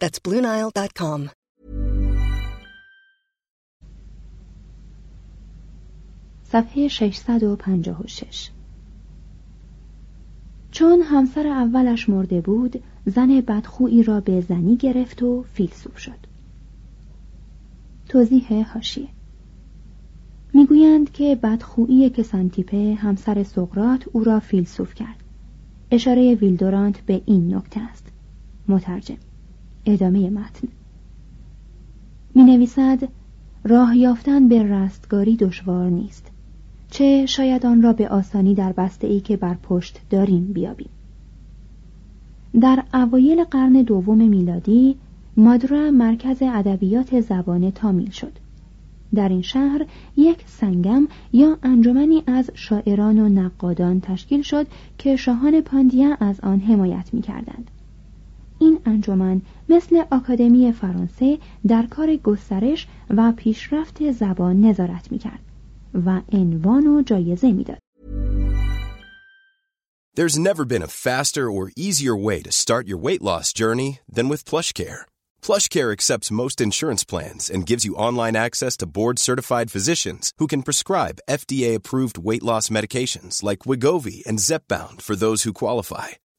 That's BlueNile.com. صفحه 656 چون همسر اولش مرده بود زن بدخویی را به زنی گرفت و فیلسوف شد. توضیح هاشیه می‌گویند که بدخویی کسانتیپه همسر سقرات او را فیلسوف کرد. اشاره ویلدورانت به این نکته است. مترجم. ادامه متن. می نویسد راه یافتن به رستگاری دشوار نیست. چه شاید آن را به آسانی در بسته ای که بر پشت داریم بیابیم. در اوایل قرن دوم میلادی مادرا مرکز ادبیات زبان تامیل شد. در این شهر یک سنگم یا انجمنی از شاعران و نقادان تشکیل شد که شاهان پاندیا از آن حمایت می کردند. این انجمن مثل آکادمی فرانسه در کار گسترش و پیشرفت زبان نظارت می کرد و عنوان و جایزه میداد. There's never been a faster or easier way to start your weight loss journey than with PlushCare. PlushCare accepts most insurance plans and gives you online access to board-certified physicians who can prescribe FDA-approved weight loss medications like Wigovi and Zepbound for those who qualify.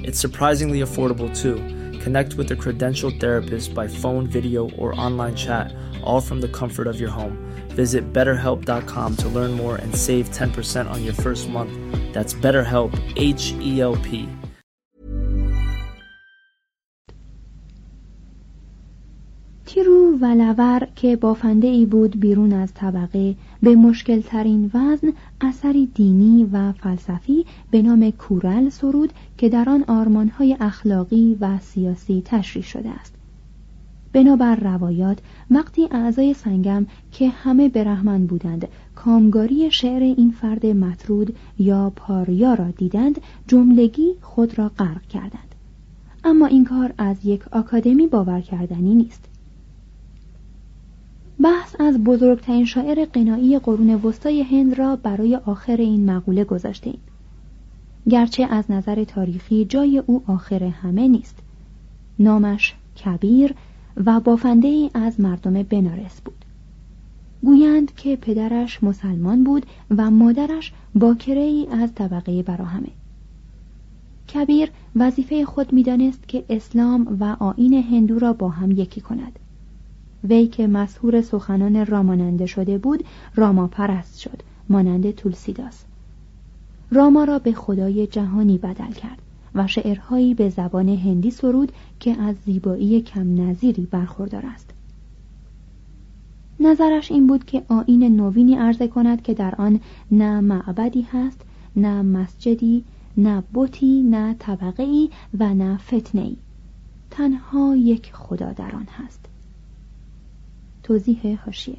It's surprisingly affordable too. Connect with a credentialed therapist by phone, video, or online chat, all from the comfort of your home. Visit betterhelp.com to learn more and save 10% on your first month. That's BetterHelp, H E L P. تیرو و لور که بافنده ای بود بیرون از طبقه به مشکل ترین وزن اثری دینی و فلسفی به نام کورل سرود که در آن آرمانهای اخلاقی و سیاسی تشریح شده است. بنابر روایات وقتی اعضای سنگم که همه برهمن بودند کامگاری شعر این فرد مطرود یا پاریا را دیدند جملگی خود را غرق کردند. اما این کار از یک آکادمی باور کردنی نیست. بحث از بزرگترین شاعر قنایی قرون وسطای هند را برای آخر این مقوله گذاشته ایم. گرچه از نظر تاریخی جای او آخر همه نیست. نامش کبیر و بافنده ای از مردم بنارس بود. گویند که پدرش مسلمان بود و مادرش باکره ای از طبقه براهمه. کبیر وظیفه خود می‌دانست که اسلام و آین هندو را با هم یکی کند. وی که مسهور سخنان راماننده شده بود راما پرست شد مانند تولسیداس. راما را به خدای جهانی بدل کرد و شعرهایی به زبان هندی سرود که از زیبایی کم نظیری برخوردار است. نظرش این بود که آین نوینی عرضه کند که در آن نه معبدی هست نه مسجدی نه بوتی نه طبقه ای و نه فتنه ای تنها یک خدا در آن هست. توضیح هاشیه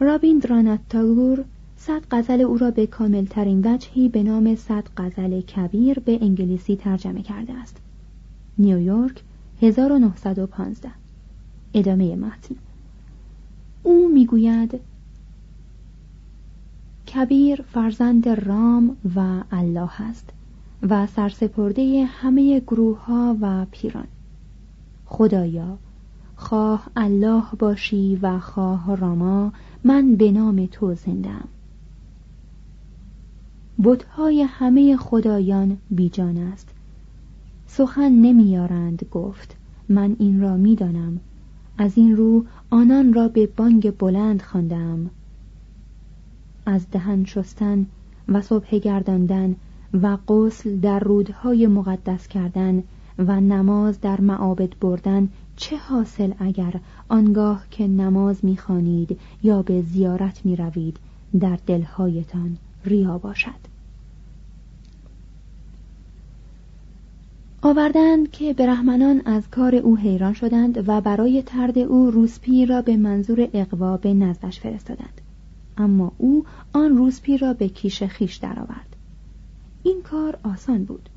رابیندرانات تاگور صد غزل او را به کاملترین وجهی به نام صد غزل کبیر به انگلیسی ترجمه کرده است. نیویورک 1915 ادامه متن. او می‌گوید کبیر فرزند رام و الله است و سرسپرده همه گروه ها و پیران. خدایا خواه الله باشی و خواه راما من به نام تو زندم بتهای همه خدایان بیجان است. سخن نمیارند گفت من این را می‌دانم. از این رو آنان را به بانگ بلند خواندم از دهن شستن و صبح گرداندن و غسل در رودهای مقدس کردن و نماز در معابد بردن چه حاصل اگر آنگاه که نماز می‌خوانید یا به زیارت می‌روید در دلهایتان ریا باشد؟ آوردند که برهمنان از کار او حیران شدند و برای ترد او روسپی را به منظور اقوا به نزدش فرستادند. اما او آن روسپی را به کیش خیش درآورد. این کار آسان بود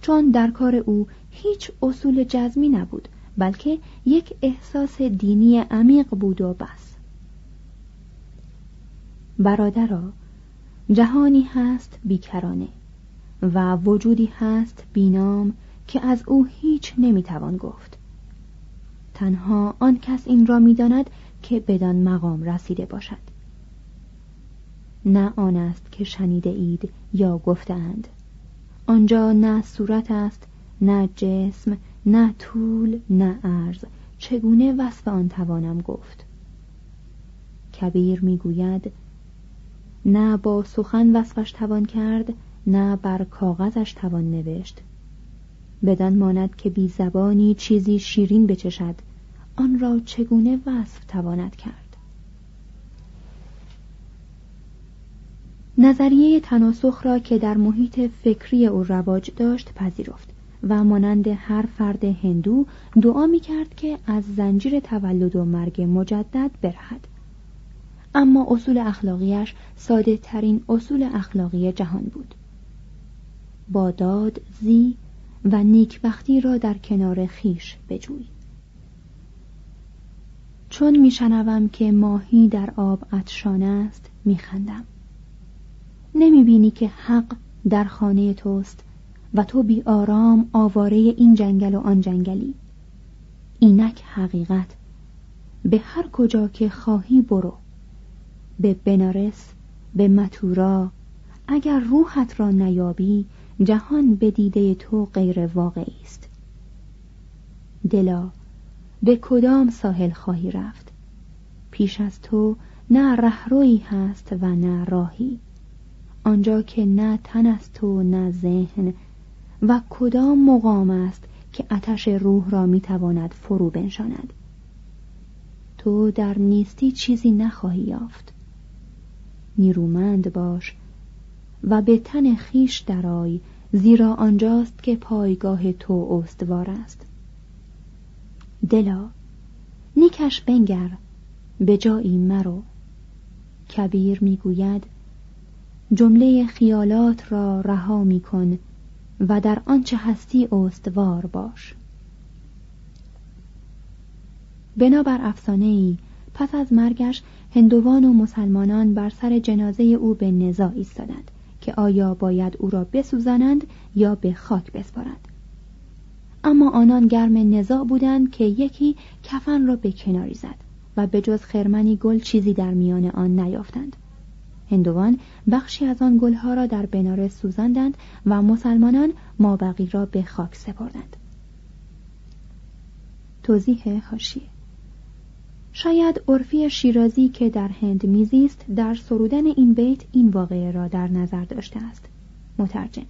چون در کار او هیچ اصول جزمی نبود بلکه یک احساس دینی عمیق بود و بس. برادرا جهانی هست بیکرانه و وجودی هست بینام که از او هیچ نمی‌توان گفت. تنها آن کس این را می‌داند که بدان مقام رسیده باشد. نه آن است که شنیده اید یا گفتند آنجا نه صورت است نه جسم نه طول نه عرض. چگونه وصف آن توانم گفت؟ کبیر می‌گوید نه با سخن وصفش توان کرد نه بر کاغذش توان نوشت. بدان ماند که بی زبانی چیزی شیرین بچشد. آن را چگونه وصف تواند کرد؟ نظریه تناسخ را که در محیط فکری او رواج داشت پذیرفت. و مانند هر فرد هندو دعا می کرد که از زنجیر تولد و مرگ مجدد برهد. اما اصول اخلاقیش ساده ترین اصول اخلاقی جهان بود. با داد زی و نیکبختی را در کنار خیش بجوی. چون میشنوم که ماهی در آب عطشان است میخندم. نمی‌بینی که حق در خانه توست و تو بی آرام آواره این جنگل و آن جنگلی. اینک حقیقت. به هر کجا که خواهی برو. به بنارس به متورا. اگر روحت را نیابی جهان به دیده تو غیر واقعی است. دلا به کدام ساحل خواهی رفت؟ پیش از تو نه رهرویی هست و نه راهی. آنجا که نه تن است و نه ذهن و کدام مقام است که آتش روح را می‌تواند فرو بنشاند؟ تو در نیستی چیزی نخواهی یافت. نیرومند باش و به تن خیش درای زیرا آنجاست که پایگاه تو استوار است. دلا نیکش بنگر به جایی مرو. کبیر می‌گوید جمله خیالات را رها میکن و در آنچه هستی استوار باش. بنابر افسانه ای پس از مرگش هندوان و مسلمانان بر سر جنازه او به نزاع ایستادند که آیا باید او را بسوزانند یا به خاک بسپارند. اما آنان گرم نزاع بودند که یکی کفن را به کناری زد و به جز خرمنی گل چیزی در میان آن نیافتند. هندوان بخشی از آن گلها را در بنارس سوزاندند و مسلمانان مابقی را به خاک سپردند. توضیح هاشیه شاید عرفی شیرازی که در هند میزیست در سرودن این بیت این واقعه را در نظر داشته است. مترجم.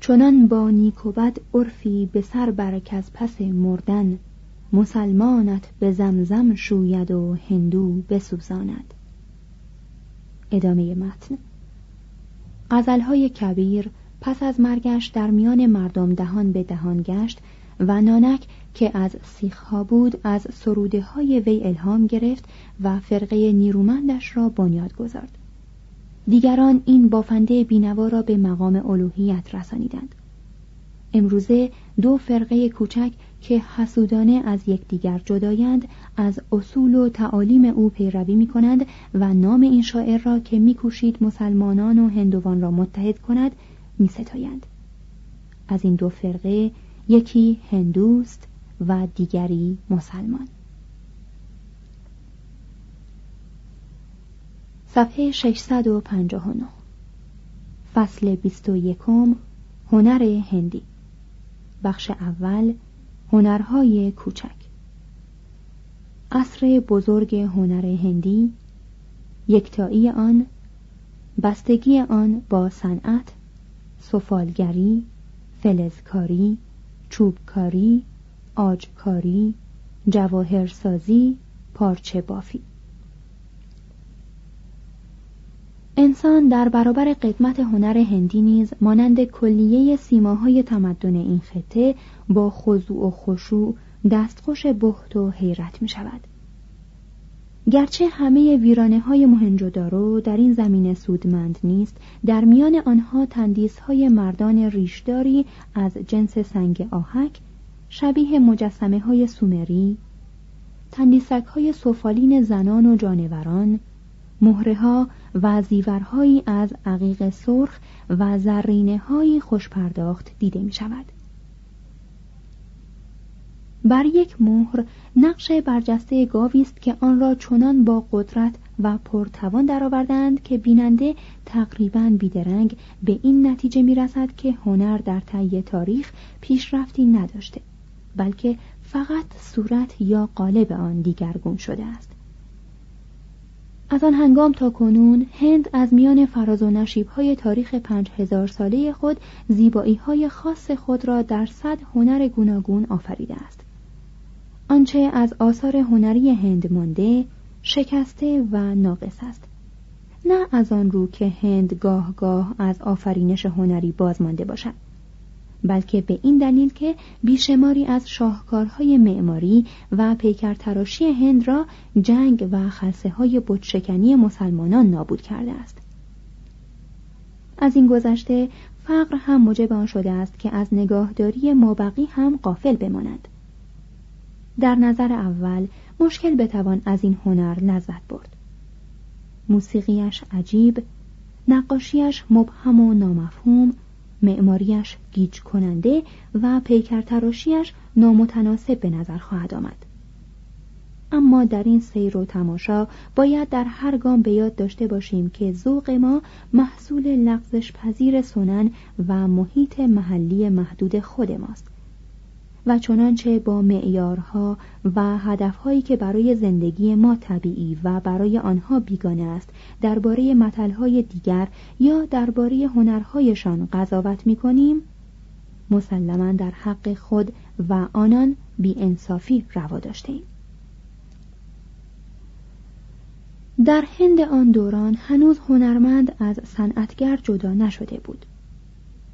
چنان با نیک و بد عرفی به سر برک از پس مردن مسلمانت به زمزم شوید و هندو بسوزاند. ادامه متن. غزلهای کبیر پس از مرگش در میان مردم دهان به دهان گشت و نانک که از سیخها بود از سروده های وی الهام گرفت و فرقه نیرومندش را بنیاد گذارد. دیگران این بافنده بینوا را به مقام الوهیت رسانیدند. امروزه دو فرقه کوچک که حسودانه از یکدیگر جدایند از اصول و تعالیم او پیروی می کنند و نام این شاعر را که میکوشید مسلمانان و هندوان را متحد کند می ستایند. از این دو فرقه یکی هندوست و دیگری مسلمان. صفحه 659 فصل 21 هنر هندی. بخش اول هنرهای کوچک. عصر بزرگ هنر هندی یکتایی آن بستگی آن با صنعت سفالگری فلزکاری چوبکاری آجکاری جواهرسازی پارچه بافی انسان در برابر قدمت هنر هندی نیز مانند کلیه سیماهای تمدن این خطه با خضوع و خشوع دستخوش بحت و حیرت می شود. گرچه همه ویرانه های مهنجدارو در این زمینه سودمند نیست در میان آنها تندیس های مردان ریشداری از جنس سنگ آهک شبیه مجسمه های سومری تندیسک های سفالین زنان و جانوران مهره ها و زیورهایی از عقیق سرخ و زرینه های خوش پرداخت دیده می شود. بر یک مهر نقش برجسته گاوی است که آن را چنان با قدرت و پرتوان درآوردند که بیننده تقریبا بیدرنگ به این نتیجه می رسد که هنر در طی تاریخ پیشرفتی نداشته بلکه فقط صورت یا قالب آن دیگرگون شده است از آن هنگام تا کنون هند از میان فراز و نشیب های تاریخ پنج هزار ساله خود زیبایی های خاص خود را در صد هنر گوناگون آفریده است. آنچه از آثار هنری هند مانده شکسته و ناقص است. نه از آن رو که هند گاه گاه از آفرینش هنری باز مانده باشد. بلکه به این دلیل که بیشماری از شاهکارهای معماری و پیکرتراشی هند را جنگ و خلصه های مسلمانان نابود کرده است. از این گذشته فقر هم موجب آن شده است که از نگاهداری مابقی هم قافل بمانند در نظر اول مشکل بتوان از این هنر لذت برد. موسیقیش عجیب نقاشیش مبهم و نامفهوم معماریش گیج کننده و پیکرتراشیش نامتناسب به نظر خواهد آمد. اما در این سیر و تماشا باید در هر گام به یاد داشته باشیم که ذوق ما محصول لغزش پذیر سنن و محیط محلی محدود خود ماست. و چنانچه با معیارها و هدفهایی که برای زندگی ما طبیعی و برای آنها بیگانه است درباره مطلهای دیگر یا درباره هنرهایشان قضاوت می کنیم مسلما در حق خود و آنان انصافی روا داشته ایم. در هند آن دوران هنوز هنرمند از صنعتگر جدا نشده بود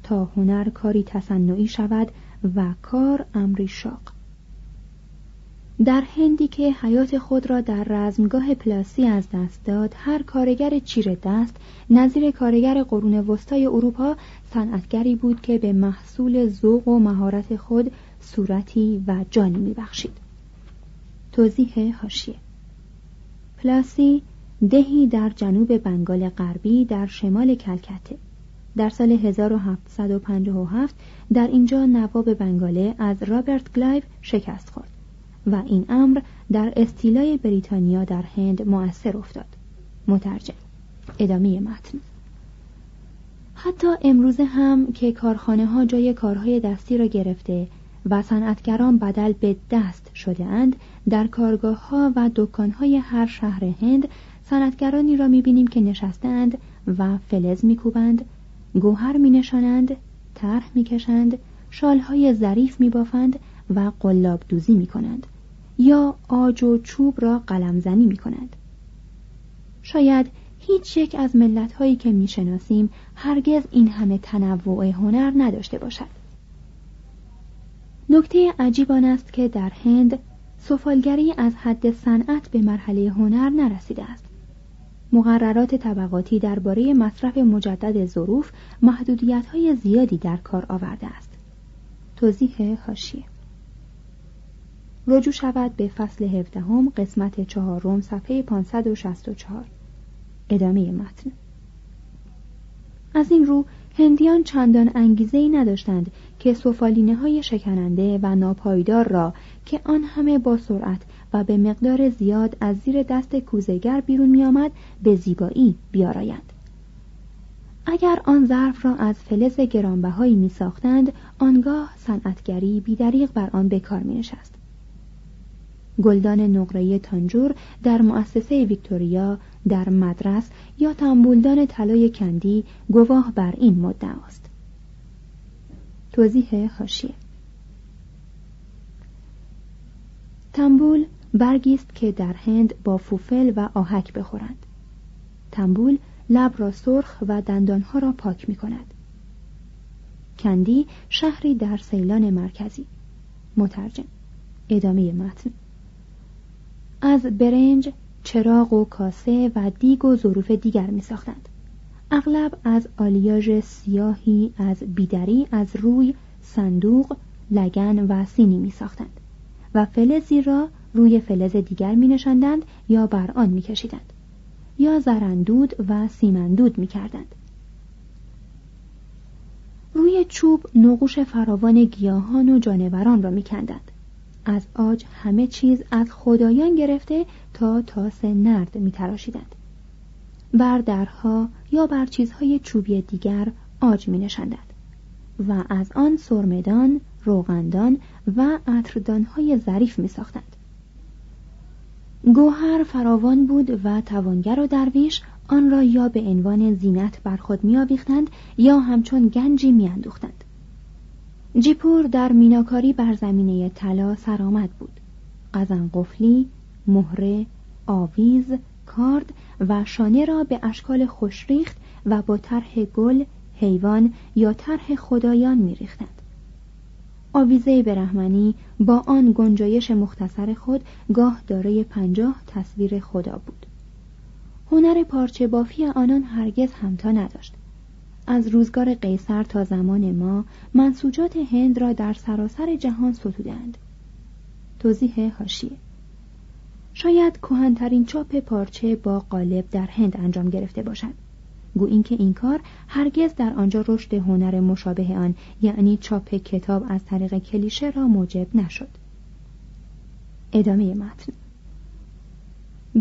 تا هنر کاری تصنعی شود و کار امری شاق. در هندی که حیات خود را در رزمگاه پلاسی از دست داد هر کارگر چیر دست نظیر کارگر قرون وسطای اروپا صنعتگری بود که به محصول ذوق و مهارت خود صورتی و جانی میبخشید. توضیح حاشیه پلاسی دهی در جنوب بنگال غربی در شمال کلکته. در سال 1757 در اینجا نواب بنگاله از رابرت کلایو شکست خورد و این امر در استیلای بریتانیا در هند مؤثر افتاد. مترجم ادامه متن. حتی امروزه هم که کارخانه ها جای کارهای دستی را گرفته و صنعتگران بدل به دست شده اند در کارگاه ها و دکان های هر شهر هند صنعتگرانی را می‌بینیم که نشستند و فلز میکوبند گوهر می نشانند طرح می کشند شالهای ظریف می بافند و قلاب دوزی می کنند یا آج و چوب را قلمزنی می کنند. شاید هیچ یک از ملت هایی که می شناسیم هرگز این همه تنوع هنر نداشته باشد. نکته عجیب آن است که در هند سفالگری از حد صنعت به مرحله هنر نرسیده است. مقررات طبقاتی درباره مصرف مجدد ظروف محدودیت های زیادی در کار آورده است. توضیح هاشیه رجوع شود به فصل هفدهم قسمت چهارم صفحه 564 ادامه متن. از این رو هندیان چندان انگیزه ای نداشتند که سفالینه های شکننده و ناپایدار را که آن همه با سرعت و به مقدار زیاد از زیر دست کوزگر بیرون می آمد به زیبایی بیارایند. اگر آن ظرف را از فلز گرانبهایی می ساختند آنگاه صنعتگری بیدریغ بر آن بکار می نشست. گلدان نقره تانجور در مؤسسه ویکتوریا در مدرس یا تنبولدان طلای کندی گواه بر این مدعا است. توضیح حاشیه. تنبول برگی است که در هند با فوفل و آهک بخورند. تنبول لب را سرخ و دندانها را پاک می کند کندی شهری در سیلان مرکزی. مترجم. ادامه متن. از برنج چراغ و کاسه و دیگ و ظروف دیگر می ساختند. اغلب از آلیاژ سیاهی از بیدری از روی صندوق لگن و سینی می ساختند و فلزی را روی فلز دیگر می نشندند یا بر آن می کشیدند یا زرندود و سیمندود می کردند. روی چوب نقوش فراوان گیاهان و جانوران را می کندند. از آج همه چیز از خدایان گرفته تا تاس نرد می تراشیدند. بر درها یا بر چیزهای چوبی دیگر آج می نشندند و از آن سرمدان، روغندان و عطردانهای ظریف می ساختند. گوهر فراوان بود و توانگر و درویش آن را یا به عنوان زینت بر خود می یا همچون گنجی می اندوختند. جیپور در میناکاری بر زمینه طلا سرآمد بود. قزن قفلی مهره آویز کارد و شانه را به اشکال خوشریخت و با طرح گل حیوان یا طرح خدایان میریختند. آویزه برهمنی با آن گنجایش مختصر خود گاه دارای پنجاه تصویر خدا بود. هنر پارچه بافی آنان هرگز همتا نداشت. از روزگار قیصر تا زمان ما منسوجات هند را در سراسر جهان ستودند توضیح هاشیه شاید کهنترین چاپ پارچه با قالب در هند انجام گرفته باشد. گو اینکه این کار هرگز در آنجا رشد هنر مشابه آن یعنی چاپ کتاب از طریق کلیشه را موجب نشد. ادامه متن.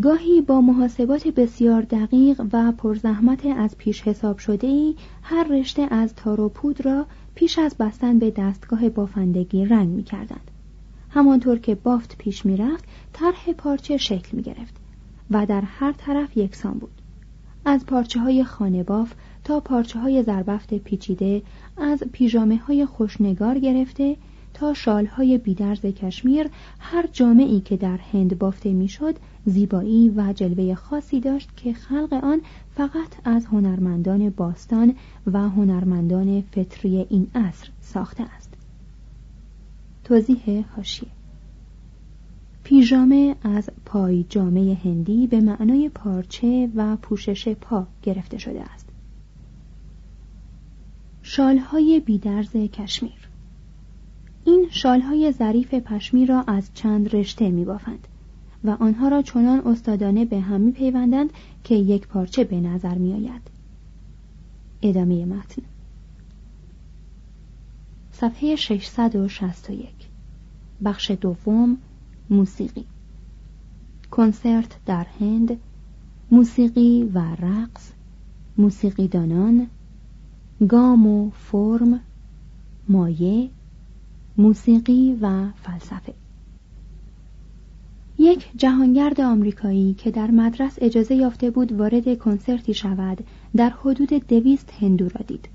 گاهی با محاسبات بسیار دقیق و پرزحمت از پیش حساب شده ای هر رشته از تار و پود را پیش از بستن به دستگاه بافندگی رنگ می کردند. همانطور که بافت پیش می رفت طرح پارچه شکل می گرفت و در هر طرف یکسان بود. از پارچه های خانه باف تا پارچه های زربفت پیچیده از پیژامه های خوشنگار گرفته تا شالهای بیدرز کشمیر هر جامعی که در هند بافته می‌شد زیبایی و جلوه خاصی داشت که خلق آن فقط از هنرمندان باستان و هنرمندان فطری این عصر ساخته است. توضیح هاشیه پیژامه از پای جامعه هندی به معنای پارچه و پوشش پا گرفته شده است. شالهای بیدرز کشمیر. این شالهای ظریف پشمی را از چند رشته می بافند و آنها را چنان استادانه به هم می پیوندند که یک پارچه به نظر می آید. ادامه متن. صفحه 661 بخش دوم موسیقی. کنسرت در هند موسیقی و رقص موسیقی دانان گام و فرم مایه موسیقی و فلسفه. یک جهانگرد آمریکایی که در مدرس اجازه یافته بود وارد کنسرتی شود در حدود دویست هندو را دید.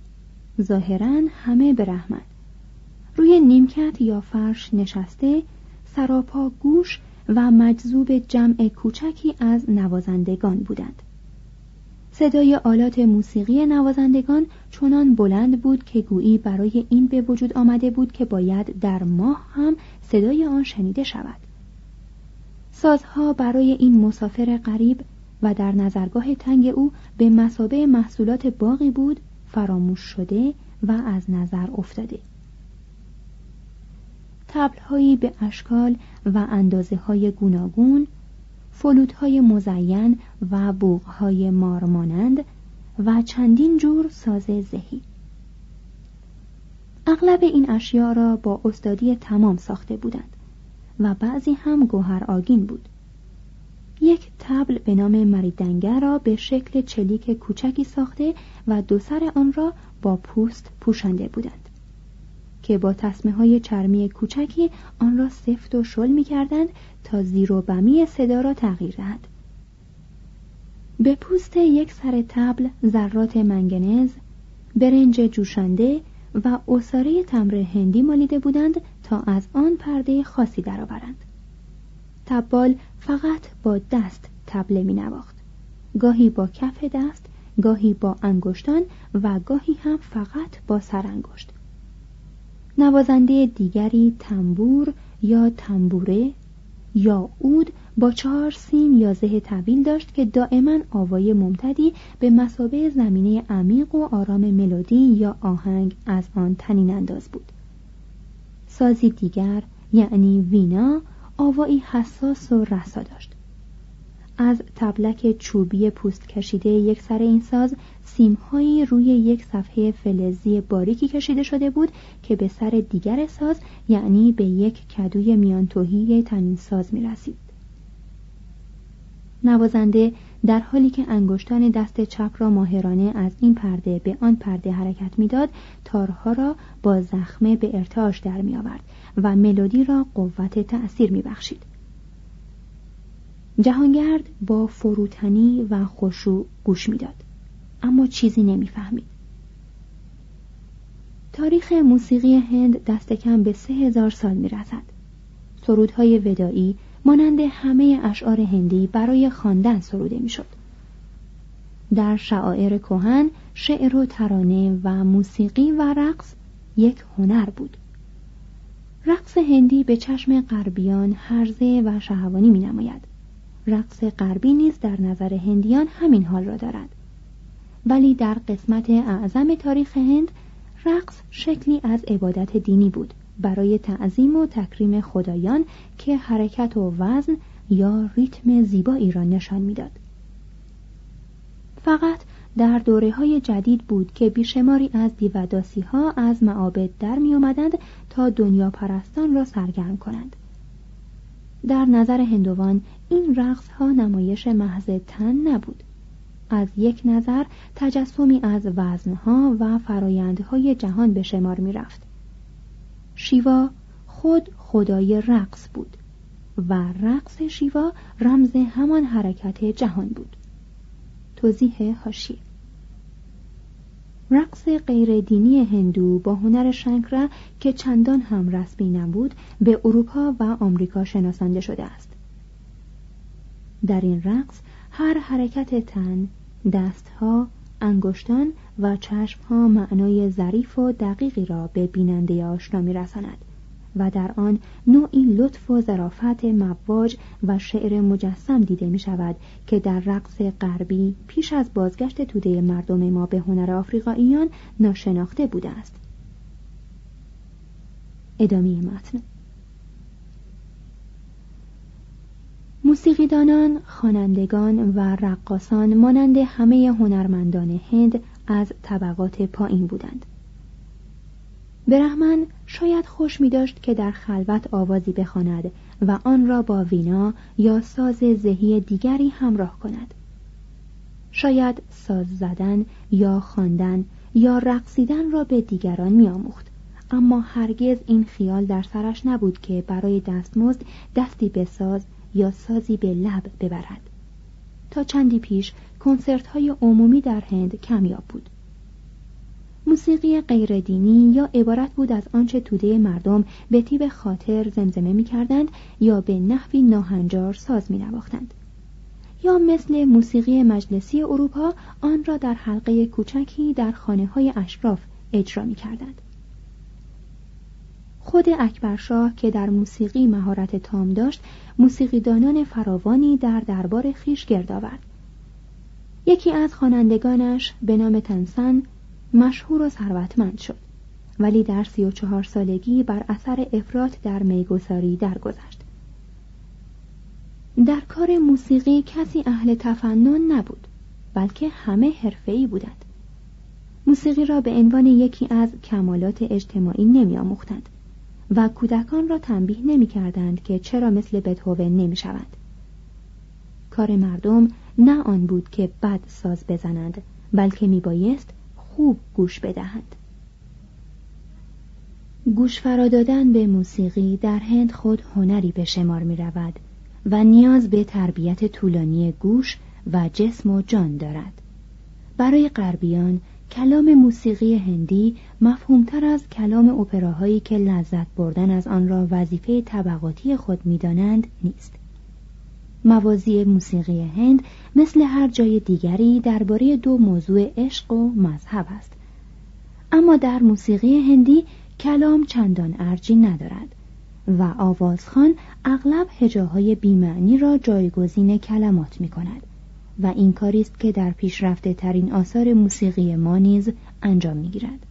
ظاهرا همه به رحمت. روی نیمکت یا فرش نشسته سراپا گوش و مجذوب جمع کوچکی از نوازندگان بودند. صدای آلات موسیقی نوازندگان چنان بلند بود که گویی برای این به وجود آمده بود که باید در ماه هم صدای آن شنیده شود. سازها برای این مسافر غریب و در نظرگاه تنگ او به مسابه محصولات باقی بود فراموش شده و از نظر افتاده. تبلهایی به اشکال و اندازه های گوناگون فلوتهای مزین و بوغهای مارمانند و چندین جور ساز زهی. اغلب این اشیا را با استادی تمام ساخته بودند و بعضی هم گوهر آگین بود. یک تبل به نام مریدنگر را به شکل چلیک کوچکی ساخته و دو سر آن را با پوست پوشانده بودند. که با تصمه های چرمی کوچکی آن را سفت و شل می کردند تا زیر و بمی صدا را تغییر دهد. به پوست یک سر تبل ذرات منگنز برنج جوشانده و اساره تمر هندی مالیده بودند تا از آن پرده خاصی درآورند. تبال فقط با دست تبله می نواخت گاهی با کف دست گاهی با انگشتان و گاهی هم فقط با سرانگشت. نوازنده دیگری تنبور یا تنبوره یا اود با چهار سیم یا زه طویل داشت که دائما آوای ممتدی به مسابه زمینه عمیق و آرام ملودی یا آهنگ از آن تنین انداز بود. سازی دیگر یعنی وینا آوایی حساس و رسا داشت. از تبلک چوبی پوست کشیده یک سر این ساز سیمهایی روی یک صفحه فلزی باریکی کشیده شده بود که به سر دیگر ساز یعنی به یک کدوی میانتوهی تنین ساز می رسید. نوازنده در حالی که انگشتان دست چپ را ماهرانه از این پرده به آن پرده حرکت می‌داد تارها را با زخمه به ارتعاش در می آورد و ملودی را قوت تأثیر می بخشید. جهانگرد با فروتنی و خشوع گوش می‌داد. اما چیزی نمی‌فهمید. تاریخ موسیقی هند دست کم به سه هزار سال می‌رسد. سرودهای ودایی مانند همه اشعار هندی برای خواندن سروده می‌شد. در شعائر کهن شعر و ترانه و موسیقی و رقص یک هنر بود. رقص هندی به چشم غربیان هرزه و شهوانی می نماید رقص غربی نیز در نظر هندیان همین حال را دارد ولی در قسمت اعظم تاریخ هند رقص شکلی از عبادت دینی بود برای تعظیم و تکریم خدایان که حرکت و وزن یا ریتم زیبایی را نشان می‌داد. فقط در دوره های جدید بود که بیشماری از دیوداسی ها از معابد در می آمدند تا دنیا پرستان را سرگرم کنند. در نظر هندوان این رقص ها نمایش محض تن نبود. از یک نظر تجسمی از وزنها و فرایندهای جهان به شمار می رفت. شیوا خود خدای رقص بود و رقص شیوا رمز همان حرکت جهان بود. توضیح هاشی. رقص غیر دینی هندو با هنر شنکره که چندان هم رسمی نبود به اروپا و آمریکا شناسانده شده است. در این رقص هر حرکت تن دستها انگشتان و چشمها معنای ظریف و دقیقی را به بیننده آشنا میرساند. و در آن نوعی لطف و ظرافت مواج و شعر مجسم دیده می شود که در رقص غربی پیش از بازگشت توده مردم ما به هنر آفریقاییان ناشناخته بوده است ادامه متن موسیقیدانان، خوانندگان و رقاسان مانند همه هنرمندان هند از طبقات پایین بودند. برهمن شاید خوش می داشت که در خلوت آوازی بخواند و آن را با وینا یا ساز ذهی دیگری همراه کند. شاید ساز زدن یا خواندن یا رقصیدن را به دیگران میآموخت اما هرگز این خیال در سرش نبود که برای دستمزد دستی به ساز یا سازی به لب ببرد تا چندی پیش کنسرت های عمومی در هند کمیاب بود موسیقی غیردینی یا عبارت بود از آنچه توده مردم به تیب خاطر زمزمه می کردند یا به نحوی ناهنجار ساز می نواختند. یا مثل موسیقی مجلسی اروپا آن را در حلقه کوچکی در خانه های اشراف اجرا می کردند. خود اکبرشاه که در موسیقی مهارت تام داشت موسیقیدانان فراوانی در دربار خیش گرد آورد یکی از خوانندگانش به نام تنسن مشهور و ثروتمند شد. ولی در سی و چهار سالگی بر اثر افراط در میگساری درگذشت. در کار موسیقی کسی اهل تفنن نبود بلکه همه حرفه‌ای بودند. موسیقی را به عنوان یکی از کمالات اجتماعی نمی آموختند و کودکان را تنبیه نمی کردند که چرا مثل بتهوون نمی شوند. کار مردم نه آن بود که بد ساز بزنند بلکه می بایست خوب گوش بدهند. گوش فرادادن به موسیقی در هند خود هنری به شمار می رود و نیاز به تربیت طولانی گوش و جسم و جان دارد. برای غربیان کلام موسیقی هندی مفهومتر از کلام اپراهایی که لذت بردن از آن را وظیفه طبقاتی خود می‌دانند نیست موازی موسیقی هند مثل هر جای دیگری درباره دو موضوع عشق و مذهب است اما در موسیقی هندی کلام چندان ارجی ندارد و آوازخان اغلب هجاهای بیمعنی را جایگزین کلمات می کند و این کاری است که در پیشرفته ترین آثار موسیقی ما نیز انجام می‌گیرد.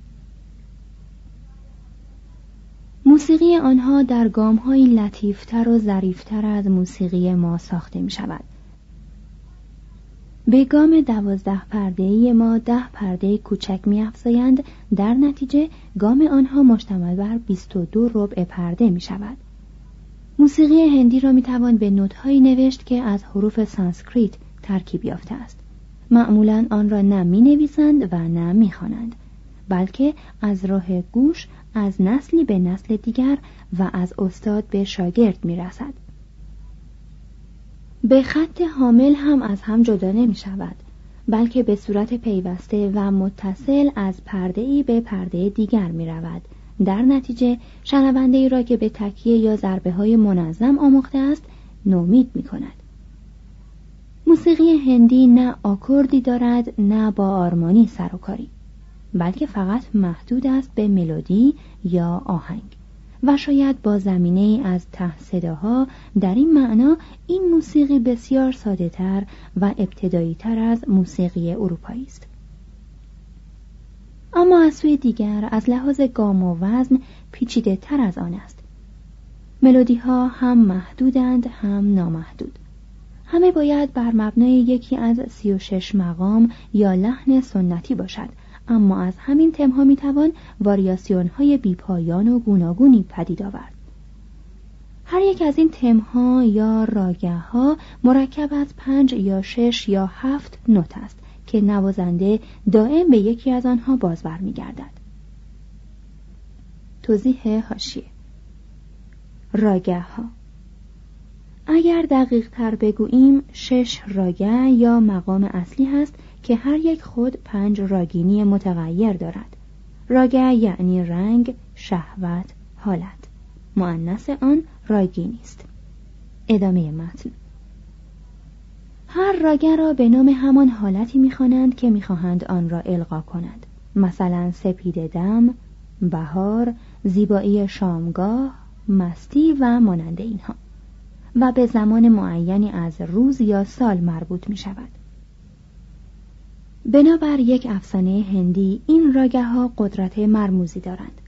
موسیقی آنها در گام های لطیفتر و ظریفتر از موسیقی ما ساخته می شود. به گام دوازده پرده ما ده پرده کوچک می افزایند در نتیجه گام آنها مشتمل بر 22 ربع پرده می شود. موسیقی هندی را می توان به نت‌هایی نوشت که از حروف سانسکریت ترکیب یافته است معمولا آن را نه می نویسند و نه می خوانند بلکه از راه گوش از نسلی به نسل دیگر و از استاد به شاگرد می رسد. به خط حامل هم از هم جدا نمی شود بلکه به صورت پیوسته و متصل از پرده ای به پرده دیگر می رود. در نتیجه شنونده ای را که به تکیه یا ضربه های منظم آموخته است نومید می کند. موسیقی هندی نه آکوردی دارد نه با آرمانی سر و کاری بلکه فقط محدود است به ملودی یا آهنگ. و شاید با زمینه از ته صداها در این معنا این موسیقی بسیار ساده تر و ابتدایی تر از موسیقی اروپایی است. اما از سوی دیگر از لحاظ گام و وزن پیچیده تر از آن است. ملودی ها هم محدودند هم نامحدود. همه باید بر مبنای یکی از سی و شش مقام یا لحن سنتی باشد. اما از همین تمها می‌توان واریاسیون های بیپایان و گوناگونی پدید آورد. هر یک از این تمها یا راگه ها مرکب از پنج یا شش یا هفت نوت است که نوازنده دائم به یکی از آنها باز برمیگردد توضیح هاشیه راگه ها اگر دقیق تر بگوییم شش راگه یا مقام اصلی هست که هر یک خود پنج راگینی متغیر دارد. راگه یعنی رنگ، شهوت، حالت. معنس آن راگینی است. ادامه متن. هر راگه را به نام همان حالتی می‌خوانند که می‌خواهند آن را القا کنند. مثلا سپید دم بهار زیبایی شامگاه مستی و مانند اینها. و به زمان معینی از روز یا سال مربوط می شود. بنابر یک افسانه هندی این راگه ها قدرت مرموزی دارند.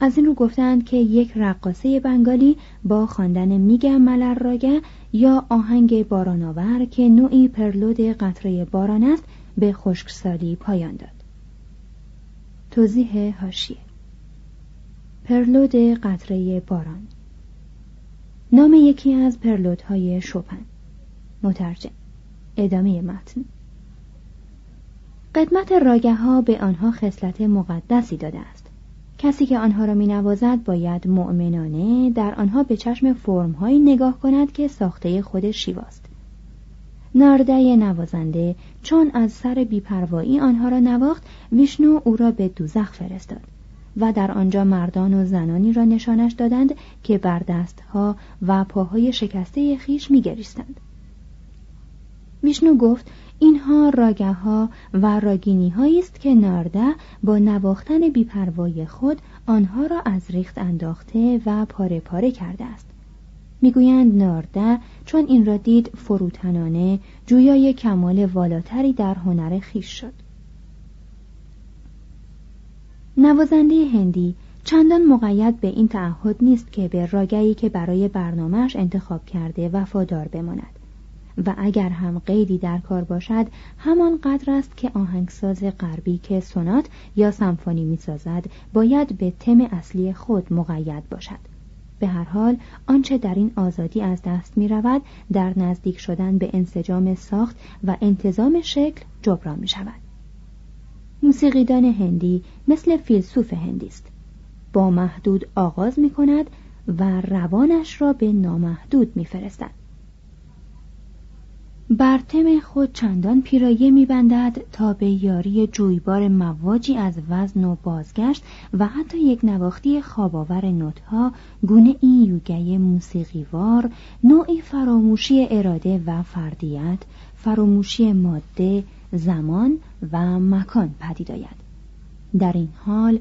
از این رو گفتند که یک رقاصه بنگالی با خواندن میگه ملر راگه یا آهنگ بارانآور که نوعی پرلود قطره باران است به خشکسالی پایان داد. توضیح هاشیه پرلود قطره باران. نام یکی از های شوپن. مترجم. ادامه متن. قدمت راگه ها به آنها خصلت مقدسی داده است. کسی که آنها را می نوازد باید مؤمنانه در آنها به چشم فرمهایی نگاه کند که ساخته خود شیواست. نارده نوازنده چون از سر بیپروایی آنها را نواخت ویشنو او را به دوزخ فرستاد و در آنجا مردان و زنانی را نشانش دادند که بر دستها و پاهای شکسته خیش میگریستند. ویشنو گفت اینها راگه و راگینی است که نارده با نواختن بیپروای خود آنها را از ریخت انداخته و پاره پاره کرده است. می‌گویند نارده چون این را دید فروتنانه جویای کمال والاتری در هنر خیش شد. نوازنده هندی چندان مقید به این تعهد نیست که به راگهی که برای برنامهش انتخاب کرده وفادار بماند. و اگر هم قیدی در کار باشد همان قدر است که آهنگساز غربی که سونات یا سمفونی می‌سازد باید به تم اصلی خود مقید باشد. به هر حال آنچه در این آزادی از دست می رود در نزدیک شدن به انسجام ساخت و انتظام شکل جبران می شود موسیقیدان هندی مثل فیلسوف هندی است. با محدود آغاز می کند و روانش را به نامحدود می فرستد. بر تم خود چندان پیرایه میبندد تا به یاری جویبار مواجی از وزن و بازگشت و حتی یک نواختی خواباور نوتها گونه این یوگه موسیقیوار نوعی فراموشی اراده و فردیت فراموشی ماده زمان و مکان پدید آید. در این حال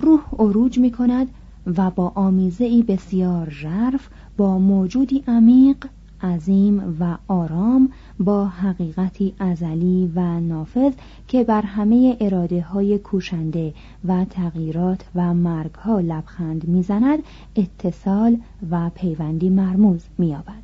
روح عروج می کند و با آمیزه ای بسیار ژرف با موجودی عمیق عظیم و آرام با حقیقتی ازلی و نافذ که بر همه اراده های کوشنده و تغییرات و مرگ ها لبخند می‌زند اتصال و پیوندی مرموز مییابد.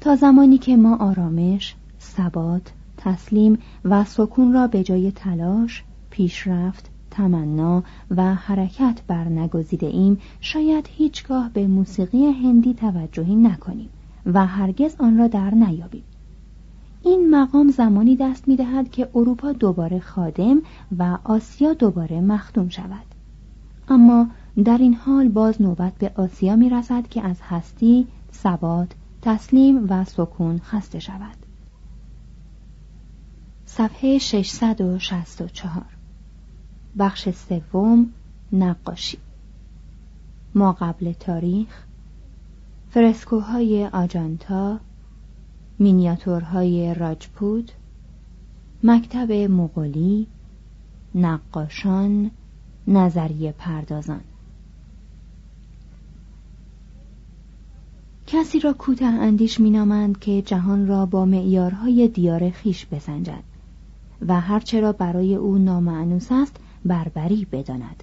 تا زمانی که ما آرامش، ثبات، تسلیم و سکون را به جای تلاش، پیشرفت، تمنا و حرکت بر نگذیده ایم شاید هیچگاه به موسیقی هندی توجهی نکنیم و هرگز آن را در نیابیم. این مقام زمانی دست می دهد که اروپا دوباره خادم و آسیا دوباره مختوم شود. اما در این حال باز نوبت به آسیا می رسد که از هستی، ثبات، تسلیم و سکون خسته شود. صفحه 664 بخش سوم نقاشی. ما قبل تاریخ فرسکوهای آجانتا مینیاتورهای راجپوت مکتب مغولی نقاشان نظریه پردازان. کسی را کوته اندیش مینامند که جهان را با معیارهای دیار خیش بسنجد و هرچه را برای او نامعنوس است بربری بداند.